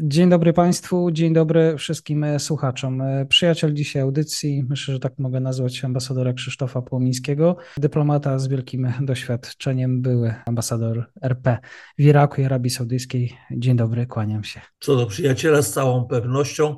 Dzień dobry Państwu, dzień dobry wszystkim e, słuchaczom. E, przyjaciel dzisiaj audycji, myślę, że tak mogę nazwać ambasadora Krzysztofa Płomińskiego, dyplomata z wielkim doświadczeniem, były ambasador RP w Iraku i Arabii Saudyjskiej. Dzień dobry, kłaniam się. Co do przyjaciela z całą pewnością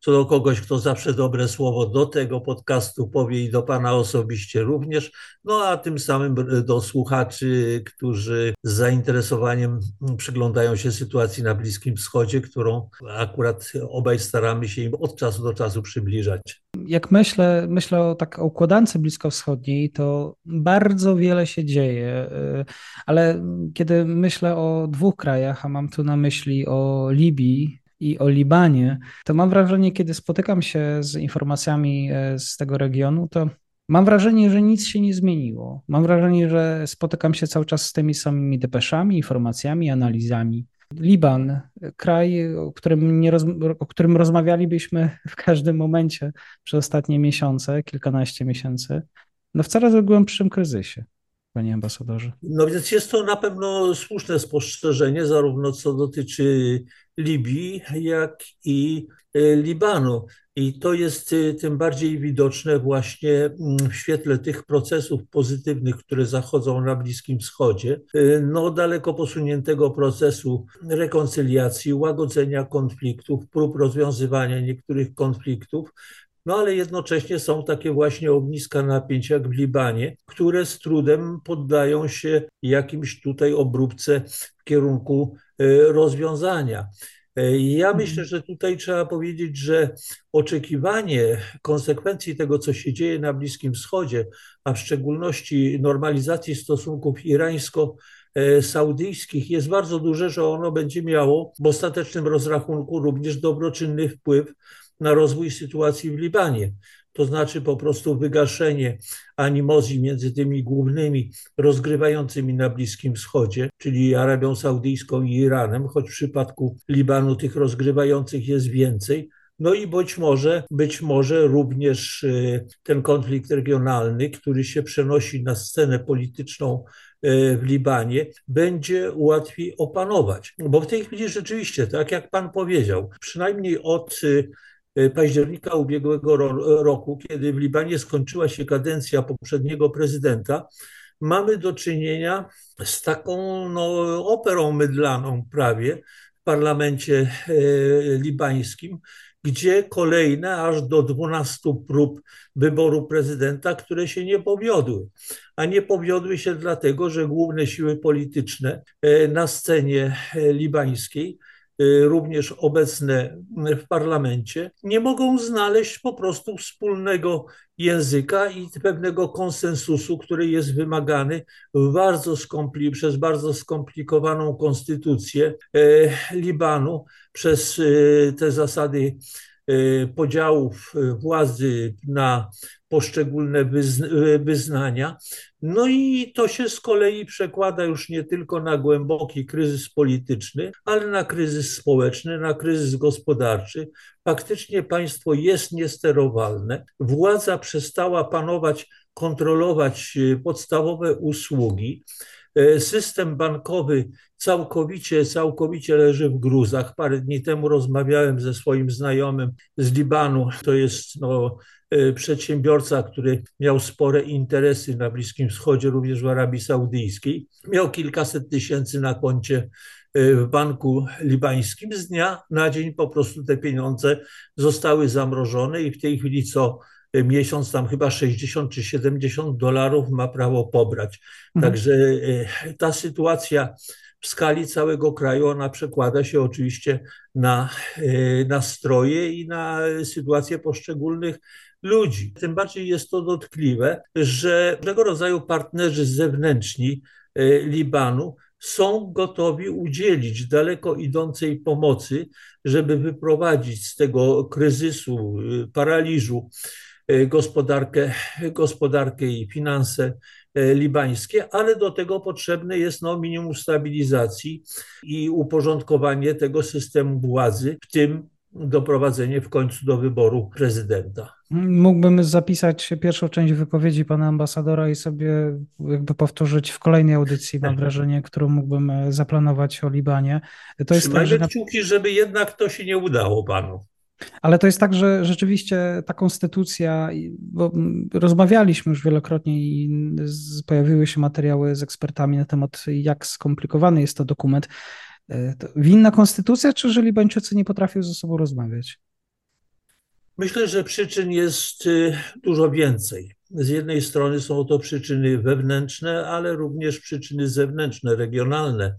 co do kogoś, kto zawsze dobre słowo do tego podcastu powie i do Pana osobiście również, no a tym samym do słuchaczy, którzy z zainteresowaniem przyglądają się sytuacji na Bliskim Wschodzie, którą akurat obaj staramy się im od czasu do czasu przybliżać. Jak myślę, myślę o tak o układance bliskowschodniej, to bardzo wiele się dzieje, y, ale kiedy myślę o dwóch krajach, a mam tu na myśli o Libii i o Libanie, to mam wrażenie, kiedy spotykam się z informacjami e, z tego regionu, to mam wrażenie, że nic się nie zmieniło. Mam wrażenie, że spotykam się cały czas z tymi samymi depeszami, informacjami, analizami. Liban, kraj, o którym, nie roz, o którym rozmawialibyśmy w każdym momencie przez ostatnie miesiące, kilkanaście miesięcy, no w coraz głębszym kryzysie panie ambasadorze? No więc jest to na pewno słuszne spostrzeżenie, zarówno co dotyczy Libii, jak i e, Libanu. I to jest e, tym bardziej widoczne właśnie mm, w świetle tych procesów pozytywnych, które zachodzą na Bliskim Wschodzie. E, no, daleko posuniętego procesu rekoncyliacji, łagodzenia konfliktów, prób rozwiązywania niektórych konfliktów, no ale jednocześnie są takie właśnie ogniska napięć jak w Libanie, które z trudem poddają się jakimś tutaj obróbce w kierunku rozwiązania. E, ja mhm. myślę, że tutaj trzeba powiedzieć, że oczekiwanie konsekwencji tego, co się dzieje na Bliskim Wschodzie, a w szczególności normalizacji stosunków irańsko-saudyjskich jest bardzo duże, że ono będzie miało w ostatecznym rozrachunku również dobroczynny wpływ na rozwój sytuacji w Libanie. To znaczy po prostu wygaszenie animozji między tymi głównymi rozgrywającymi na Bliskim Wschodzie, czyli Arabią Saudyjską i Iranem, choć w przypadku Libanu tych rozgrywających jest więcej, no i być może, być może również y, ten konflikt regionalny, który się przenosi na scenę polityczną y, w Libanie, będzie łatwiej opanować. Bo w tej chwili rzeczywiście, tak jak pan powiedział, przynajmniej od y, października ubiegłego roku, kiedy w Libanie skończyła się kadencja poprzedniego prezydenta, mamy do czynienia z taką no, operą mydlaną prawie w parlamencie e, libańskim, gdzie kolejne aż do 12 prób wyboru prezydenta, które się nie powiodły. A nie powiodły się dlatego, że główne siły polityczne e, na scenie libańskiej również obecne w parlamencie, nie mogą znaleźć po prostu wspólnego języka i pewnego konsensusu, który jest wymagany bardzo przez bardzo skomplikowaną konstytucję y, Libanu, przez y, te zasady podziałów władzy na poszczególne wyznania. No i to się z kolei przekłada już nie tylko na głęboki kryzys polityczny, ale na kryzys społeczny, na kryzys gospodarczy. Faktycznie państwo jest niesterowalne. Władza przestała panować, kontrolować podstawowe usługi. E, system bankowy całkowicie, całkowicie leży w gruzach. Parę dni temu rozmawiałem ze swoim znajomym z Libanu. To jest no, e, przedsiębiorca, który miał spore interesy na Bliskim Wschodzie, również w Arabii Saudyjskiej. Miał kilkaset tysięcy na koncie e, w banku libańskim. Z dnia na dzień po prostu te pieniądze zostały zamrożone i w tej chwili co miesiąc tam chyba 60 czy 70 dolarów ma prawo pobrać. Mhm. Także ta sytuacja w skali całego kraju ona przekłada się oczywiście na nastroje i na sytuację poszczególnych ludzi. Tym bardziej jest to dotkliwe, że tego rodzaju partnerzy zewnętrzni Libanu są gotowi udzielić daleko idącej pomocy, żeby wyprowadzić z tego kryzysu, paraliżu gospodarkę, gospodarkę i finanse y, libańskie, ale do tego potrzebne jest no, minimum stabilizacji i uporządkowanie tego systemu władzy, w tym doprowadzenie w końcu do wyboru prezydenta. Mógłbym zapisać pierwszą część wypowiedzi pana ambasadora i sobie jakby powtórzyć w kolejnej audycji, mam wrażenie, którą mógłbym e, zaplanować o Libanie. To jest tak, że... kciuki, żeby jednak to się nie udało panu. Ale to jest tak, że rzeczywiście ta konstytucja, bo rozmawialiśmy już wielokrotnie i pojawiły się materiały z ekspertami na temat, jak skomplikowany jest to dokument. E, to winna konstytucja, czy że Libańczycy nie potrafią ze sobą rozmawiać? Myślę, że przyczyn jest y, dużo więcej. Z jednej strony są to przyczyny wewnętrzne, ale również przyczyny zewnętrzne, regionalne,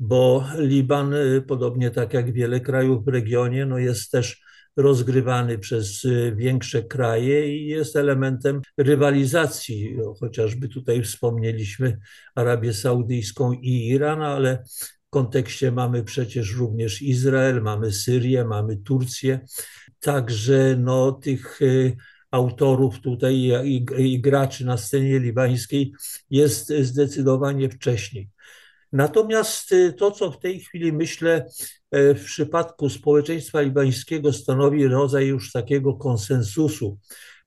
bo Liban, y, podobnie tak jak wiele krajów w regionie, no jest też rozgrywany przez y, większe kraje i jest elementem rywalizacji. Chociażby tutaj wspomnieliśmy Arabię Saudyjską i Iran, ale w kontekście mamy przecież również Izrael, mamy Syrię, mamy Turcję. Także no, tych y, autorów tutaj i, i graczy na scenie libańskiej jest zdecydowanie wcześniej. Natomiast y, to, co w tej chwili myślę y, w przypadku społeczeństwa libańskiego stanowi rodzaj już takiego konsensusu,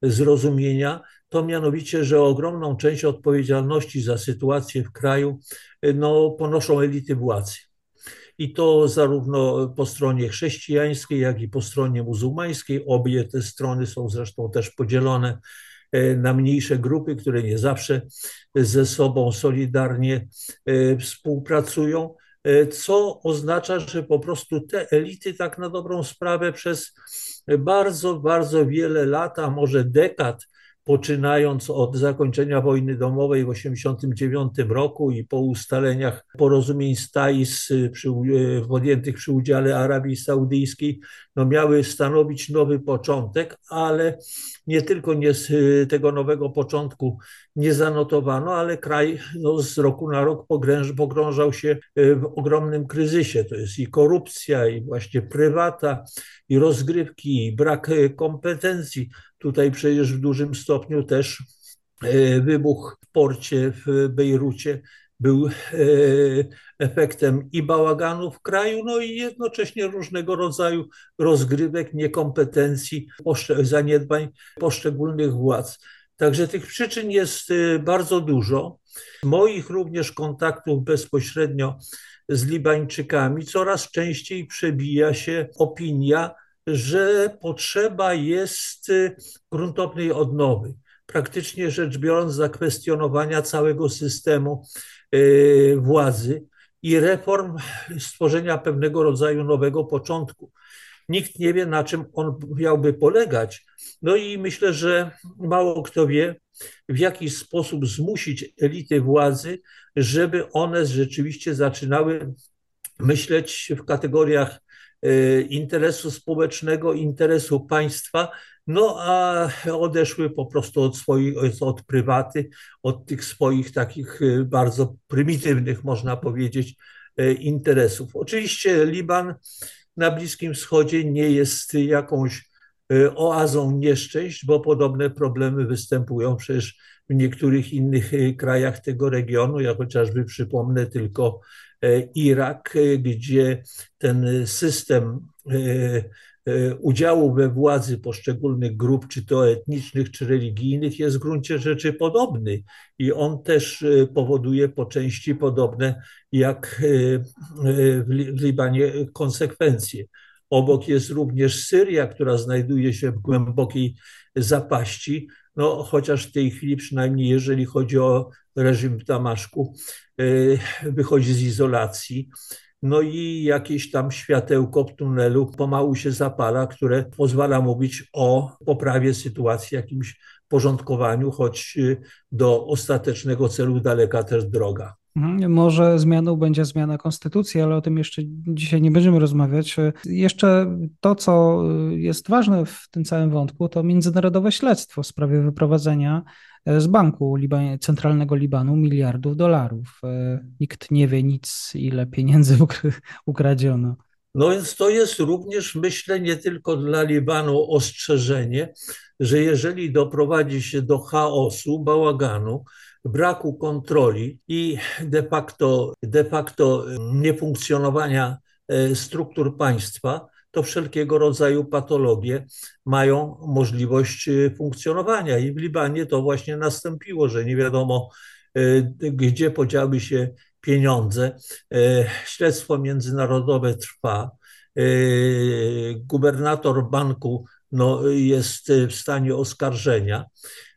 zrozumienia, to mianowicie, że ogromną część odpowiedzialności za sytuację w kraju no, ponoszą elity władzy i to zarówno po stronie chrześcijańskiej, jak i po stronie muzułmańskiej. Obie te strony są zresztą też podzielone e, na mniejsze grupy, które nie zawsze ze sobą solidarnie e, współpracują, e, co oznacza, że po prostu te elity tak na dobrą sprawę przez bardzo, bardzo wiele lat, a może dekad poczynając od zakończenia wojny domowej w 1989 roku i po ustaleniach porozumień z TAIS przy, e, podjętych przy udziale Arabii Saudyjskiej, no miały stanowić nowy początek, ale nie tylko nie z e, tego nowego początku nie zanotowano, ale kraj no, z roku na rok pogrąż, pogrążał się e, w ogromnym kryzysie. To jest i korupcja, i właśnie prywata, i rozgrywki, i brak kompetencji Tutaj przecież w dużym stopniu też wybuch w porcie w Bejrucie był e, efektem i bałaganu w kraju, no i jednocześnie różnego rodzaju rozgrywek, niekompetencji, zaniedbań poszczególnych władz. Także tych przyczyn jest e, bardzo dużo. Moich również kontaktów bezpośrednio z Libańczykami coraz częściej przebija się opinia, że potrzeba jest y, gruntownej odnowy. Praktycznie rzecz biorąc, zakwestionowania całego systemu władzy i reform stworzenia pewnego rodzaju nowego początku. Nikt nie wie, na czym on miałby polegać. No i myślę, że mało kto wie, w jaki sposób zmusić elity władzy, żeby one rzeczywiście zaczynały myśleć w kategoriach interesu społecznego, interesu państwa, no a odeszły po prostu od swoich, od prywaty, od tych swoich takich y, bardzo prymitywnych, można powiedzieć, y, interesów. Oczywiście Liban na Bliskim Wschodzie nie jest jakąś oazą nieszczęść, bo podobne problemy występują przecież w niektórych innych krajach tego regionu. Ja chociażby przypomnę tylko Irak, e, gdzie ten system e, udziału we władzy poszczególnych grup, czy to etnicznych, czy religijnych, jest w gruncie rzeczy podobny i on też powoduje po części podobne jak w Libanie konsekwencje. Obok jest również Syria, która znajduje się w głębokiej zapaści, no, chociaż w tej chwili, przynajmniej jeżeli chodzi o reżim w Damaszku, y, wychodzi z izolacji. No i jakieś tam światełko w tunelu pomału się zapala, które pozwala mówić o poprawie sytuacji, jakimś porządkowaniu, choć y, do ostatecznego celu daleka też droga. Mhm, może zmianą będzie zmiana konstytucji, ale o tym jeszcze dzisiaj nie będziemy rozmawiać. Jeszcze to, co jest ważne w tym całym wątku, to międzynarodowe śledztwo w sprawie wyprowadzenia z banku Liban centralnego Libanu miliardów dolarów. Nikt nie wie nic, ile pieniędzy ukradziono. No więc to jest również, myślę, nie tylko dla Libanu ostrzeżenie, że jeżeli doprowadzi się do chaosu, bałaganu, braku kontroli i de facto, de facto niefunkcjonowania e, struktur państwa, to wszelkiego rodzaju patologie mają możliwość e, funkcjonowania. I w Libanie to właśnie nastąpiło, że nie wiadomo, e, gdzie podziały się pieniądze. Śledztwo międzynarodowe trwa. Gubernator banku no, jest w stanie oskarżenia,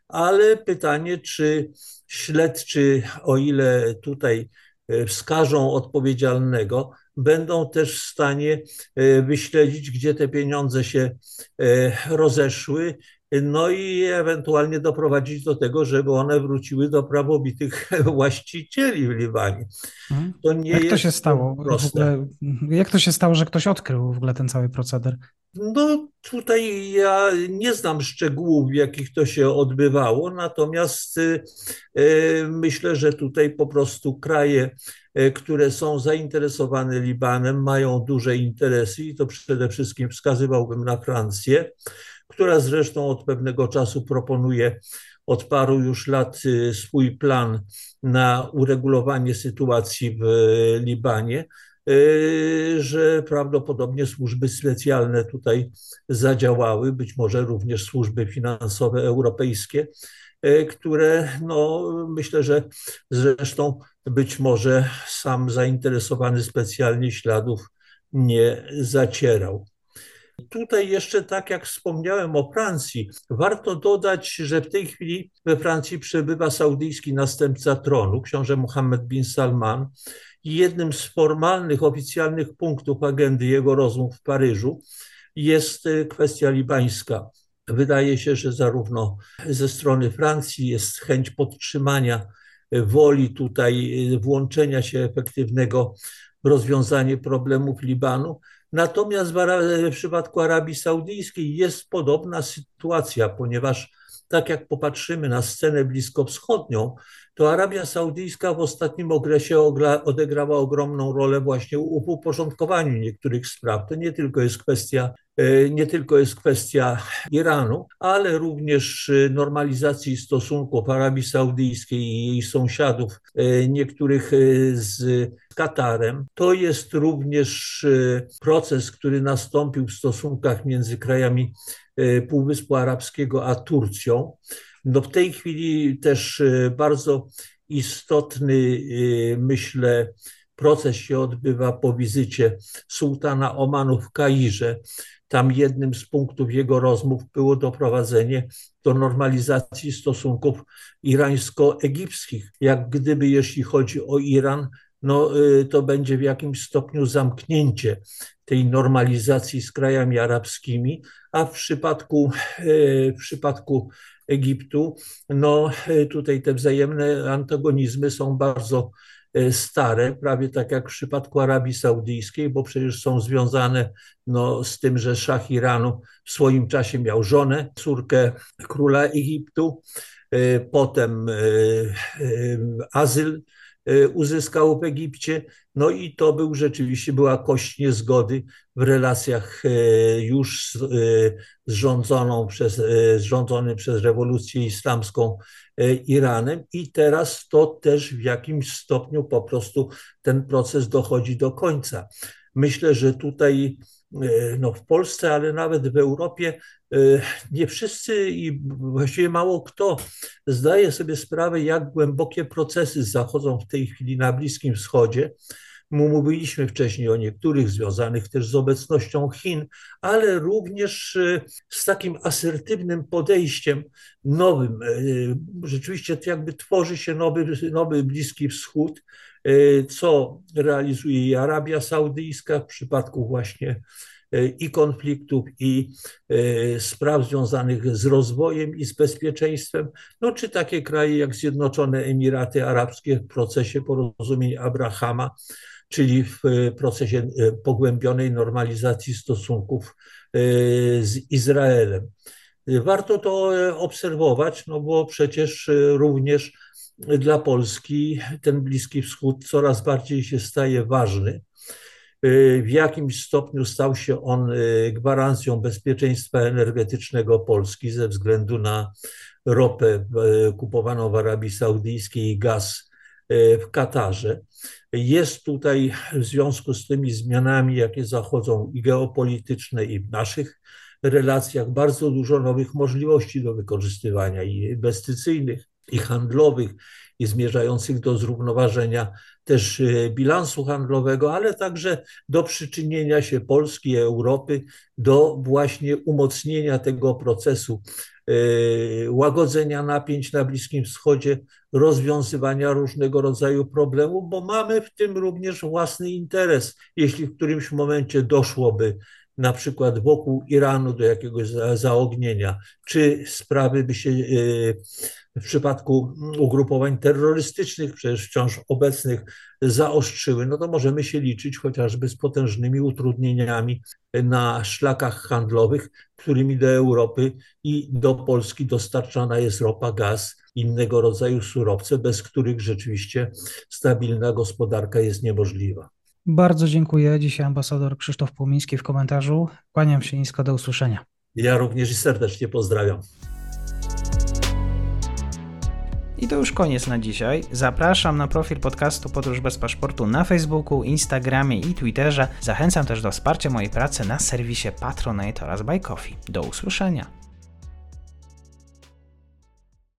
ale pytanie, czy śledczy, o ile tutaj e, wskażą odpowiedzialnego, będą też w stanie e, wyśledzić, gdzie te pieniądze się e, rozeszły, no i ewentualnie doprowadzić do tego, żeby one wróciły do prawowitych właścicieli w Libanie. Mhm. To nie jak to się stało? Ogóle, jak to się stało, że ktoś odkrył w ogóle ten cały proceder? No tutaj ja nie znam szczegółów, w jakich to się odbywało, natomiast y, y, myślę, że tutaj po prostu kraje, y, które są zainteresowane Libanem, mają duże interesy i to przede wszystkim wskazywałbym na Francję, która zresztą od pewnego czasu proponuje od paru już lat swój plan na uregulowanie sytuacji w Libanie. Y, że prawdopodobnie służby specjalne tutaj zadziałały, być może również służby finansowe europejskie, y, które no, myślę, że zresztą być może sam zainteresowany specjalnie śladów nie zacierał. Tutaj jeszcze, tak jak wspomniałem o Francji, warto dodać, że w tej chwili we Francji przebywa saudyjski następca tronu, książę Mohammed bin Salman, jednym z formalnych, oficjalnych punktów agendy jego rozmów w Paryżu jest e, kwestia libańska. Wydaje się, że zarówno ze strony Francji jest chęć podtrzymania e, woli tutaj e, włączenia się efektywnego w rozwiązanie problemów Libanu. Natomiast w przypadku Arabii Saudyjskiej jest podobna sytuacja, ponieważ tak jak popatrzymy na scenę bliskowschodnią, to Arabia Saudyjska w ostatnim okresie odegrała ogromną rolę właśnie w uporządkowaniu niektórych spraw. To nie tylko jest kwestia e, nie tylko jest kwestia Iranu, ale również e, normalizacji stosunków Arabii Saudyjskiej i jej sąsiadów, e, niektórych z Katarem. To jest również proces, który nastąpił w stosunkach między krajami Półwyspu Arabskiego a Turcją. No w tej chwili też e, bardzo istotny, e, myślę, proces się odbywa po wizycie sułtana Omanu w Kairze. Tam jednym z punktów jego rozmów było doprowadzenie do normalizacji stosunków irańsko-egipskich. Jak gdyby, jeśli chodzi o Iran, no, e, to będzie w jakimś stopniu zamknięcie tej normalizacji z krajami arabskimi, a w przypadku, w przypadku Egiptu, no tutaj te wzajemne antagonizmy są bardzo e, stare, prawie tak jak w przypadku Arabii Saudyjskiej, bo przecież są związane no, z tym, że szach Iranu w swoim czasie miał żonę, córkę króla Egiptu, e, potem e, azyl uzyskał w Egipcie. No i to był rzeczywiście była kość niezgody w relacjach y, już y, zrządzoną przez, zrządzonym przez rewolucję islamską Iranem i teraz to też w jakimś stopniu po prostu ten proces dochodzi do końca. Myślę, że tutaj no, w Polsce, ale nawet w Europie Y, nie wszyscy i właściwie mało kto zdaje sobie sprawę, jak głębokie procesy zachodzą w tej chwili na Bliskim Wschodzie. Mówiliśmy wcześniej o niektórych związanych też z obecnością Chin, ale również y, z takim asertywnym podejściem nowym. Y, rzeczywiście jakby tworzy się nowy, nowy Bliski Wschód, co realizuje i Arabia Saudyjska w przypadku właśnie i konfliktów, i spraw związanych z rozwojem i z bezpieczeństwem, no czy takie kraje jak Zjednoczone Emiraty Arabskie w procesie porozumień Abrahama, czyli w procesie pogłębionej normalizacji stosunków z Izraelem. Warto to obserwować, no bo przecież również dla Polski ten Bliski Wschód coraz bardziej się staje ważny. W jakimś stopniu stał się on gwarancją bezpieczeństwa energetycznego Polski ze względu na ropę kupowaną w Arabii Saudyjskiej i gaz w Katarze. Jest tutaj w związku z tymi zmianami, jakie zachodzą i geopolityczne, i w naszych relacjach, bardzo dużo nowych możliwości do wykorzystywania i inwestycyjnych, i handlowych, i zmierzających do zrównoważenia też e, bilansu handlowego, ale także do przyczynienia się Polski i Europy do właśnie umocnienia tego procesu e, łagodzenia napięć na Bliskim Wschodzie, rozwiązywania różnego rodzaju problemów, bo mamy w tym również własny interes. Jeśli w którymś momencie doszłoby na przykład wokół Iranu do jakiegoś zaognienia, czy sprawy by się e, w przypadku ugrupowań terrorystycznych, przecież wciąż obecnych, zaostrzyły, no to możemy się liczyć chociażby z potężnymi utrudnieniami na szlakach handlowych, którymi do Europy i do Polski dostarczana jest ropa, gaz, innego rodzaju surowce, bez których rzeczywiście stabilna gospodarka jest niemożliwa. Bardzo dziękuję. Dzisiaj ambasador Krzysztof Płomiński w komentarzu. Kłaniam się nisko, do usłyszenia. Ja również i serdecznie pozdrawiam. I to już koniec na dzisiaj. Zapraszam na profil podcastu Podróż bez paszportu na Facebooku, Instagramie i Twitterze. Zachęcam też do wsparcia mojej pracy na serwisie Patronite oraz Buy Coffee. Do usłyszenia.